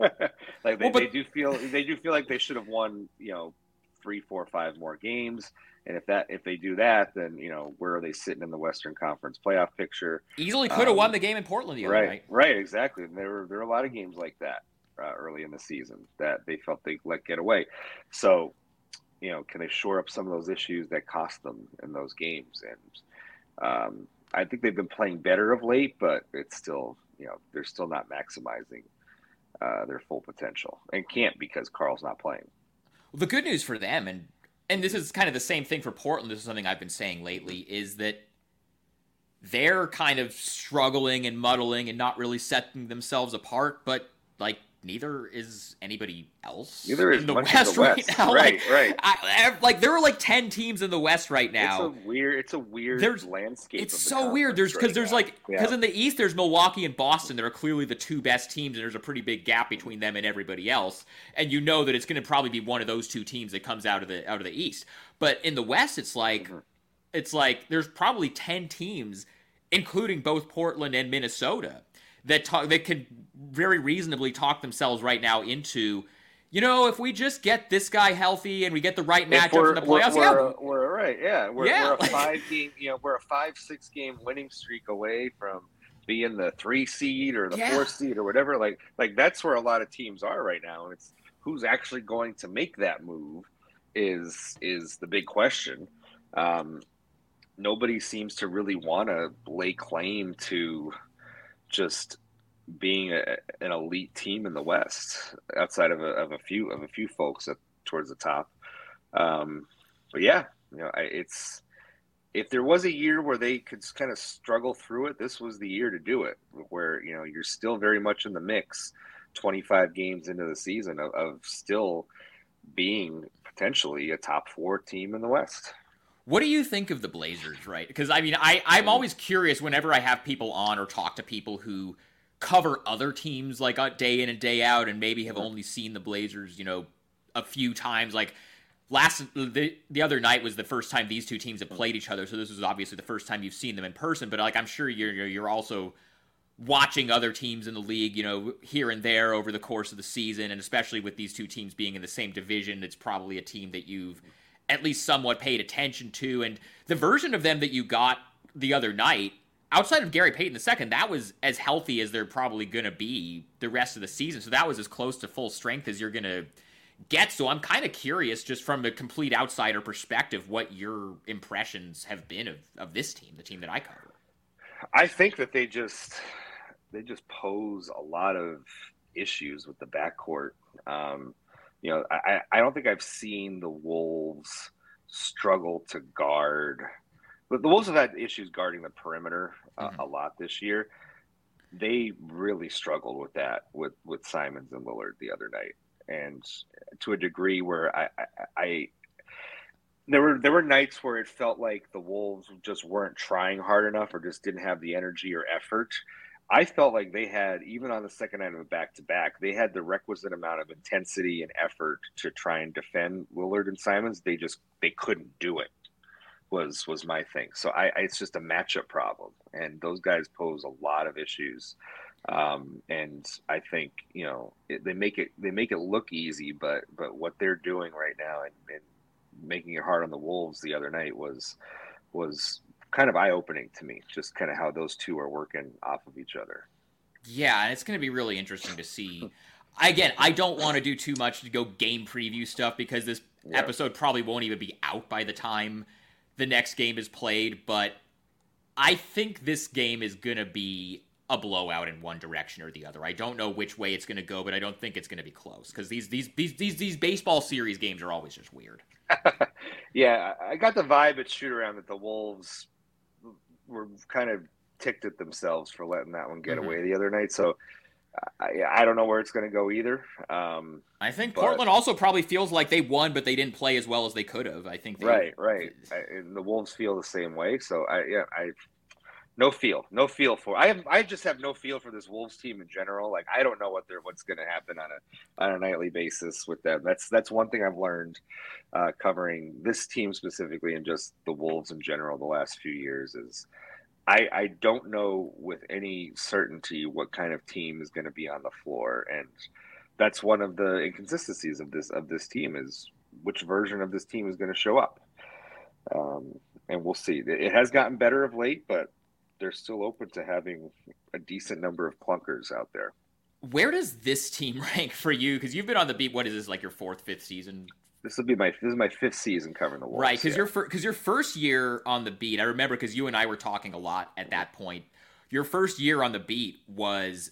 like they, Well, but- they do feel they do feel like they should have won, you know, three, four, five more games. And if that if they do that, then you know where are they sitting in the Western Conference playoff picture? Easily could have Um, won the game in Portland the other Right, night. right, exactly. And there were there were a lot of games like that uh, early in the season that they felt they let get away. So, you know, can they shore up some of those issues that cost them in those games? And um, I think they've been playing better of late, but it's still you know they're still not maximizing uh, their full potential and can't because Karl's not playing. Well, The good news for them, and and this is kind of the same thing for Portland. This is something I've been saying lately, is that they're kind of struggling and muddling and not really setting themselves apart. But like neither is anybody else. Neither is in the much of West right now. Right, like, right. I, like there are like ten teams in the West right now. It's a weird. It's a weird There's- landscape. It's the so weird. There's because conference there's right like because Yeah. in the East there's Milwaukee and Boston that are clearly the two best teams, and there's a pretty big gap between them and everybody else. And you know that it's going to probably be one of those two teams that comes out of the out of the East. But in the West, it's like Mm-hmm. it's like there's probably ten teams, including both Portland and Minnesota, that talk that can very reasonably talk themselves right now into. You know, if we just get this guy healthy and we get the right matchup in the playoffs, we're, yeah, we're, we're right. Yeah, we're, Yeah. we're a five game. You know, we're a five six game winning streak away from being the three seed or the Yeah. four seed or whatever. Like like that's where a lot of teams are right now. And it's who's actually going to make that move is is the big question. Um, nobody seems to really want to lay claim to just being a, an elite team in the West outside of a, of a few of a few folks at, towards the top. Um, but yeah, you know, I, it's if there was a year where they could kind of struggle through it, this was the year to do it. Where you know you're still very much in the mix, 25 games into the season of, of still being potentially a top four team in the West. What do you think of the Blazers, right? Because I mean, I I'm always curious whenever I have people on or talk to people who cover other teams like uh, day in and day out, and maybe have only seen the Blazers, you know, a few times. Like last the the other night was the first time these two teams have played each other, so this was obviously the first time you've seen them in person. But like I'm sure you're you're, you're also watching other teams in the league, you know, here and there over the course of the season, and especially with these two teams being in the same division, it's probably a team that you've at least somewhat paid attention to. And the version of them that you got the other night, outside of Gary Payton II, that was as healthy as they're probably going to be the rest of the season. So that was as close to full strength as you're going to get. So I'm kind of curious, just from a complete outsider perspective, what your impressions have been of, of this team, the team that I cover. I think that they just they just pose a lot of issues with the backcourt. Um, you know, I, I don't think I've seen the Wolves struggle to guard. But the Wolves have had issues guarding the perimeter uh, Mhm. a lot this year. They really struggled with that with with Simons and Lillard the other night, and to a degree where I, I, I there were there were nights where it felt like the Wolves just weren't trying hard enough or just didn't have the energy or effort. I felt like they had even on the second night of a back to back, they had the requisite amount of intensity and effort to try and defend Lillard and Simons. They just they couldn't do it. Was was my thing. So I, I it's just a matchup problem, and those guys pose a lot of issues. Um, and I think you know it, they make it they make it look easy, but but what they're doing right now and, and making it hard on the Wolves the other night was was kind of eye opening to me. Just kind of how those two are working off of each other. Yeah, and it's going to be really interesting to see. Again, I don't want to do too much to go game preview stuff because this Yeah. episode probably won't even be out by the time the next game is played, but I think this game is going to be a blowout in one direction or the other. I don't know which way it's going to go, but I don't think it's going to be close because these, these these these these baseball series games are always just weird. yeah, I I got the vibe at shoot around that the Wolves were kind of ticked at themselves for letting that one get Mhm. away the other night. So I, I don't know where it's going to go either. Um, I think But- Portland also probably feels like they won, but they didn't play as well as they could have. I think they, right, right. I, and the Wolves feel the same way. So I, yeah, I no feel, no feel for. I have, I just have no feel for this Wolves team in general. Like I don't know what they're, what's going to happen on a on a nightly basis with them. That's that's one thing I've learned uh, covering this team specifically and just the Wolves in general the last few years is. I, I don't know with any certainty what kind of team is going to be on the floor, and that's one of the inconsistencies of this of this team is which version of this team is going to show up. Um, and we'll see. It has gotten better of late, but they're still open to having a decent number of clunkers out there. Where does this team rank for you? Because you've been on the beat. What is this like your fourth, fifth season? This will be my this is my fifth season covering the Wolves. right? Because yeah. your because your first year on the beat, I remember because you and I were talking a lot at that point. Your first year on the beat was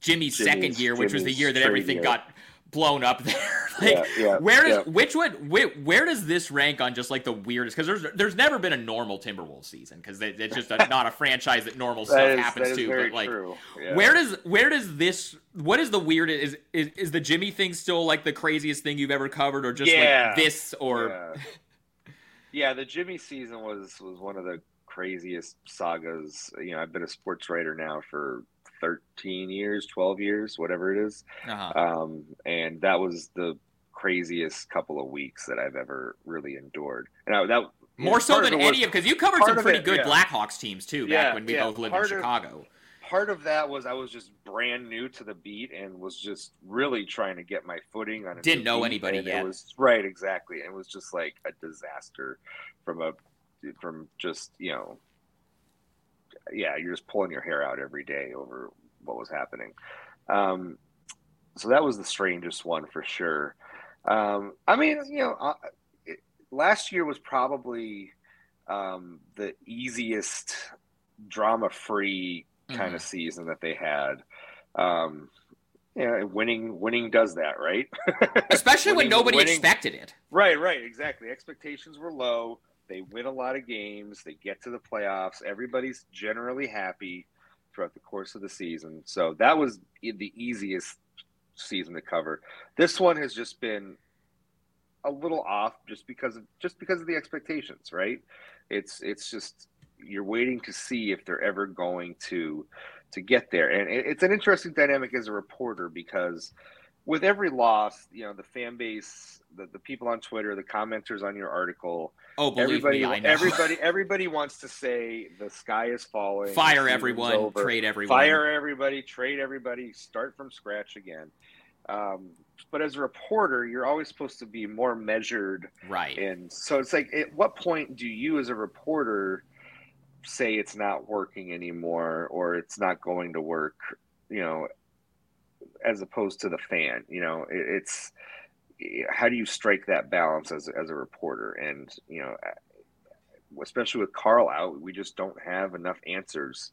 Jimmy's, Jimmy's- second year, which was the year that everything year. got blown up there. like, Yeah, yeah, where does yeah. which one where, where does this rank on just like the weirdest? Because there's there's never been a normal Timberwolves season because it's just a, not a franchise that normal stuff that is, happens that is to. very But like, true. Yeah. where does where does this what is the weirdest? is, is is the Jimmy thing still like the craziest thing you've ever covered or just Yeah. like this or yeah. yeah, the Jimmy season was was one of the craziest sagas. You know, I've been a sports writer now for 13 years, 12 years, whatever it is. uh-huh. Um, and that was the craziest couple of weeks that I've ever really endured. And I, that more so than of it was- any of because you covered some pretty it, good yeah. Blackhawks teams too back Yeah, when we yeah, both lived in part of- Chicago. part of that was I was just brand new to the beat and was just really trying to get my footing on. Didn't know anybody yet. It was right, exactly. It was just like a disaster from a from just you know yeah, you're just pulling your hair out every day over what was happening. Um, so that was the strangest one for sure. Um, I mean, you know, uh, it, last year was probably um, the easiest drama-free kind Mm-hmm. of season that they had. Um, yeah, winning winning does that, right? Especially when nobody winning- expected it. Right, right, exactly. Expectations were low. They win a lot of games. They get to the playoffs. Everybody's generally happy throughout the course of the season. So that was the easiest season to cover. This one has just been a little off just because of just because of the expectations, right? It's it's just you're waiting to see if they're ever going to to get there. And it's an interesting dynamic as a reporter because with every loss, you know, the fan base, the, the people on Twitter, the commenters on your article, Oh, believe everybody, me, everybody, everybody wants to say the sky is falling. Fire everyone, over. trade everyone. Fire everybody, trade everybody, start from scratch again. Um, but as a reporter, you're always supposed to be more measured, Right. and so it's like, at what point do you, as a reporter, say it's not working anymore or it's not going to work? You know, as opposed to the fan. You know, it, it's eh, how do you strike that balance as as a reporter? And you know, eh, especially with Karl out, we just don't have enough answers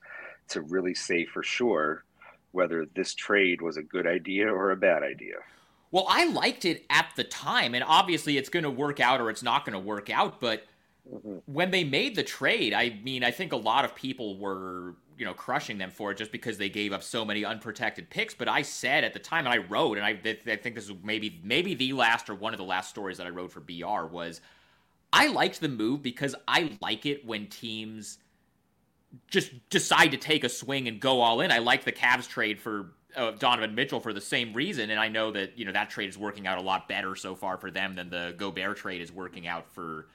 to really say for sure whether this trade was a good idea or a bad idea. Well, I liked it at the time, and obviously it's going to work out or it's not going to work out. But mm-hmm. when they made the trade, I mean, I think a lot of people were, you know, crushing them for it just because they gave up so many unprotected picks. But I said at the time, and I wrote, and I, I think this is maybe maybe the last or one of the last stories that I wrote for BR was, I liked the move because I like it when teams just decide to take a swing and go all in. I like the Cavs trade for uh, Donovan Mitchell for the same reason, and I know that you know that trade is working out a lot better so far for them than the Gobert trade is working out for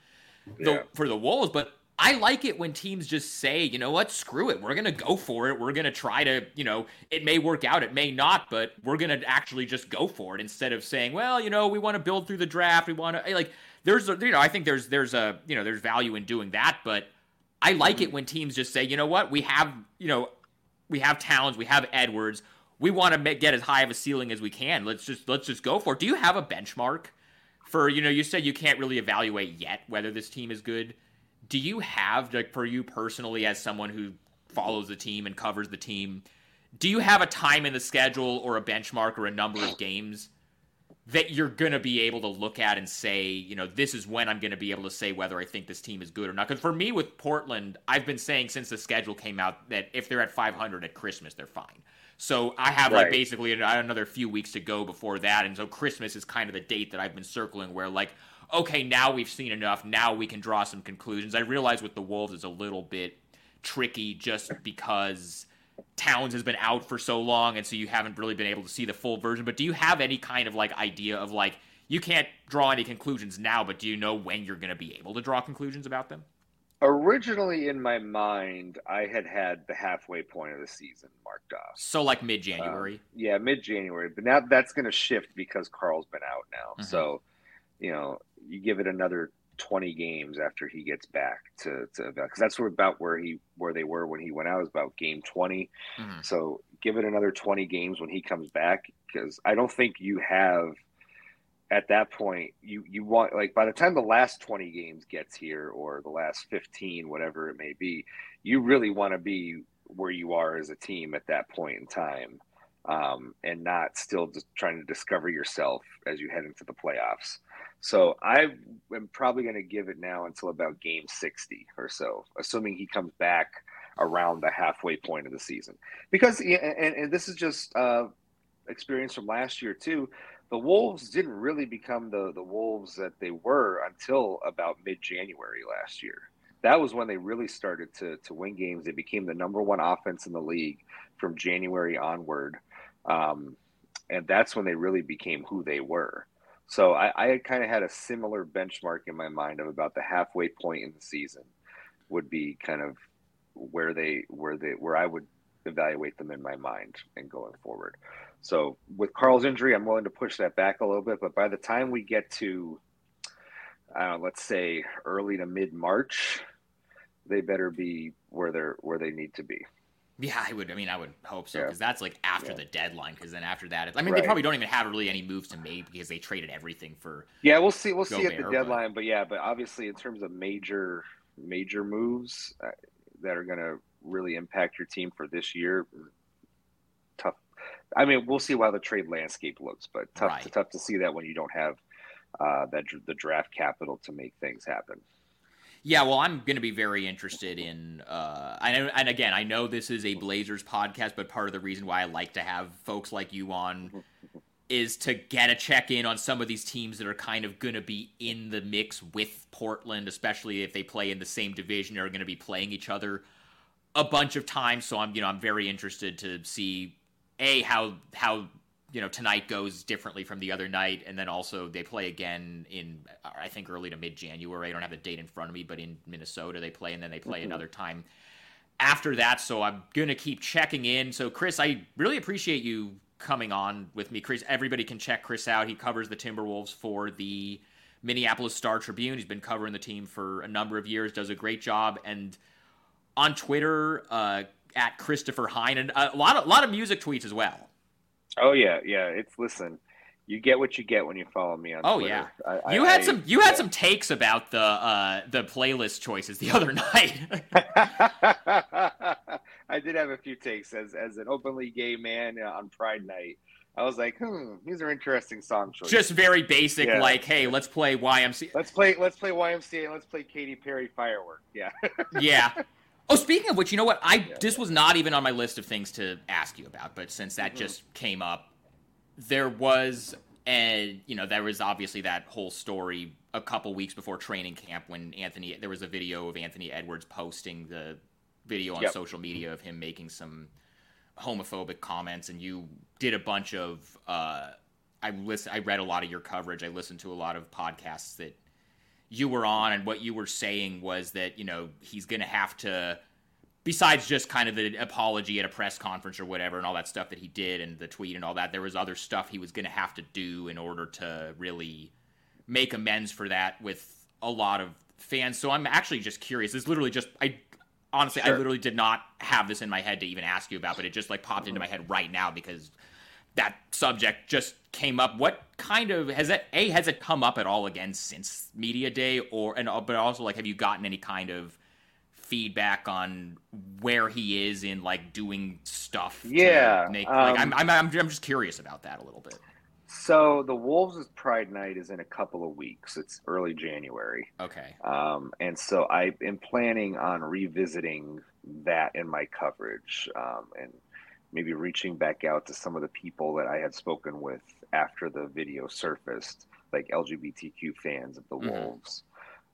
the Yeah. for the Wolves. But I like it when teams just say, you know what, screw it, we're gonna go for it. We're gonna try to, you know, it may work out, it may not, but we're gonna actually just go for it instead of saying, well, you know, we want to build through the draft, we want to eh, like. There's, a, you know, I think there's there's a you know there's value in doing that, but I like it mm-hmm. when teams just say, you know what, we have, you know, we have Towns, we have Edwards, we want to make, get as high of a ceiling as we can. Let's just let's just go for it. Do you have a benchmark for you know? You said you can't really evaluate yet whether this team is good. Do you have like for you personally as someone who follows the team and covers the team? Do you have a time in the schedule or a benchmark or a number of games that you're going to be able to look at and say, you know, this is when I'm going to be able to say whether I think this team is good or not. Because for me with Portland, I've been saying since the schedule came out that if they're at 500 at Christmas, they're fine. So I have like basically another few weeks to go before that, and so Christmas is kind of the date that I've been circling where like, okay, now we've seen enough, now we can draw some conclusions. I realize with the Wolves it's a little bit tricky just because Towns has been out for so long, and so you haven't really been able to see the full version. But do you have any kind of like idea of like you can't draw any conclusions now, but do you know when you're going to be able to draw conclusions about them? Originally, in my mind, I had had the halfway point of the season marked off. So like mid January. Um, yeah, mid January. But now that's going to shift because Karl's been out now. Mhm. So, you know, you give it another 20 games after he gets back to to because that's where about where he where they were when he went out is about game 20. Mhm. So give it another 20 games when he comes back because I don't think you have at that point you you want like by the time the last 20 games gets here or the last 15 whatever it may be you really want to be where you are as a team at that point in time um, and not still just trying to discover yourself as you head into the playoffs so i am probably going to give it now until about game 60 or so assuming he comes back around the halfway point of the season because and, and this is just uh, experience from last year too the Wolves didn't really become the the Wolves that they were until about mid January last year. That was when they really started to to win games. They became the number one offense in the league from January onward, um, and that's when they really became who they were. So I, I kind of had a similar benchmark in my mind of about the halfway point in the season would be kind of where they where they where I would evaluate them in my mind and going forward. So with Karl's injury, I'm willing to push that back a little bit. But by the time we get to, uh, let's say, early to mid March, they better be where they're where they need to be. Yeah, I would. I mean, I would hope so Yeah. because that's like after Yeah. the deadline. Because then after that, I mean, they probably don't even have really any moves to make because they traded everything for. Yeah, we'll see. We'll see at the Gobert, but- deadline, but yeah, but obviously in terms of major major moves uh, that are going to really impact your team for this year, tough. I mean, we'll see how the trade landscape looks, but tough Right. tough to see that when you don't have uh, that the draft capital to make things happen. Yeah, well, I'm going to be very interested in. Uh, and again, I know this is a Blazers podcast, but part of the reason why I like to have folks like you on is to get a check in on some of these teams that are kind of going to be in the mix with Portland, especially if they play in the same division or are going to be playing each other a bunch of times. So I'm, you know, I'm very interested to see a how how you know tonight goes differently from the other night, and then also they play again in I think early to mid January. I don't have the date in front of me, but in Minnesota they play, and then they play another time after that. So I'm gonna keep checking in. So Chris, I really appreciate you coming on with me. Chris, everybody can check Chris out. He covers the Timberwolves for the Minneapolis Star Tribune. He's been covering the team for a number of years. Does a great job and on Twitter uh, at Christopher Hine and a lot of a lot of music tweets as well. Oh yeah, yeah. It's listen, you get what you get when you follow me on. Oh Twitter. yeah, I, you I- had I- some you had some takes about the uh, the playlist choices the other night. I did have a few takes as as an openly gay man uh, on Pride Night. I was like, hmm, these are interesting song choices. Just very basic, Yeah. like, hey, let's play YMCA. let's play let's play YMCA let's play Katy Perry Firework. Yeah. yeah. Oh, speaking of which, you know what? I Yeah. this was not even on my list of things to ask you about, but since that Mhm. just came up, there was and you know there was obviously that whole story a couple weeks before training camp when Anthony there was a video of Anthony Edwards posting the video on Yep. social media of him making some homophobic comments and you did a bunch of uh I listen I read a lot of your coverage I listened to a lot of podcasts that you were on and what you were saying was that you know he's going to have to besides just kind of the apology at a press conference or whatever and all that stuff that he did and the tweet and all that there was other stuff he was going to have to do in order to really make amends for that with a lot of fans. So i'm actually just curious. It's literally just i honestly i literally did not have this in my head to even ask you about but it just like popped into my head right now because that subject just came up. What kind of has that a has it come up at all again since media day, or and but also like have you gotten any kind of feedback on where he is in like doing stuff? to Yeah, make, like I'm, um, I'm I'm I'm just curious about that a little bit. So the Wolves' Pride Night is in a couple of weeks. It's early January. Okay. Um, and so I am planning on revisiting that in my coverage um, and maybe reaching back out to some of the people that I had spoken with after the video surfaced, like LGBTQ fans of the Mhm. Wolves,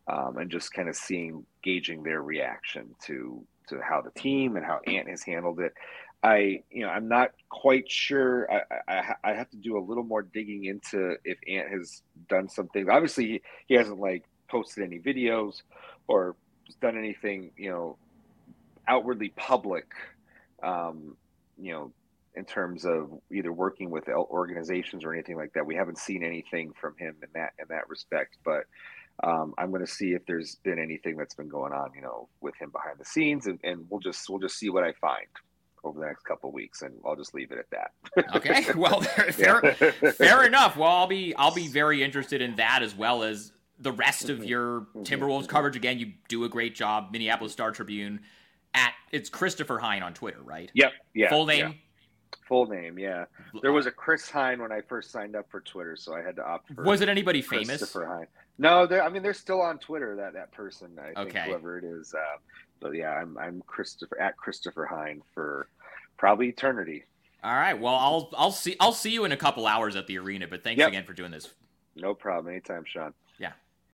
um, and just kind of seeing, gauging their reaction to to how the team and how Ant has handled it. I, you know, I'm not quite sure. I, I, I have to do a little more digging into if Ant has done something. Obviously, he, he hasn't like posted any videos or done anything, you know, outwardly public, um, you know, in terms of either working with organizations or anything like that. We haven't seen anything from him in that in that respect, but um, I'm going to see if there's been anything that's been going on, you know, with him behind the scenes, and, and we'll just we'll just see what I find over the next couple of weeks, and I'll just leave it at that. Okay. Well, fair, fair enough. Well, I'll be I'll be very interested in that as well as the rest of Mhm. your Mhm. Timberwolves coverage. Again, you do a great job. Minneapolis Star Tribune at it's Christopher Hine on Twitter, right? Yep. Yeah. Full yeah. name. Full name. Yeah. There was a Chris Hine when I first signed up for Twitter, so I had to opt for. Was it anybody famous? Christopher Hine. No, they're, I mean they're still on Twitter. That that person, I think Okay. whoever it is. Uh, but yeah, I'm I'm Christopher at Christopher Hine for probably eternity. All right. Well, I'll I'll see I'll see you in a couple hours at the arena. But thanks Yep. again for doing this. No problem. Anytime, Sean. Yeah.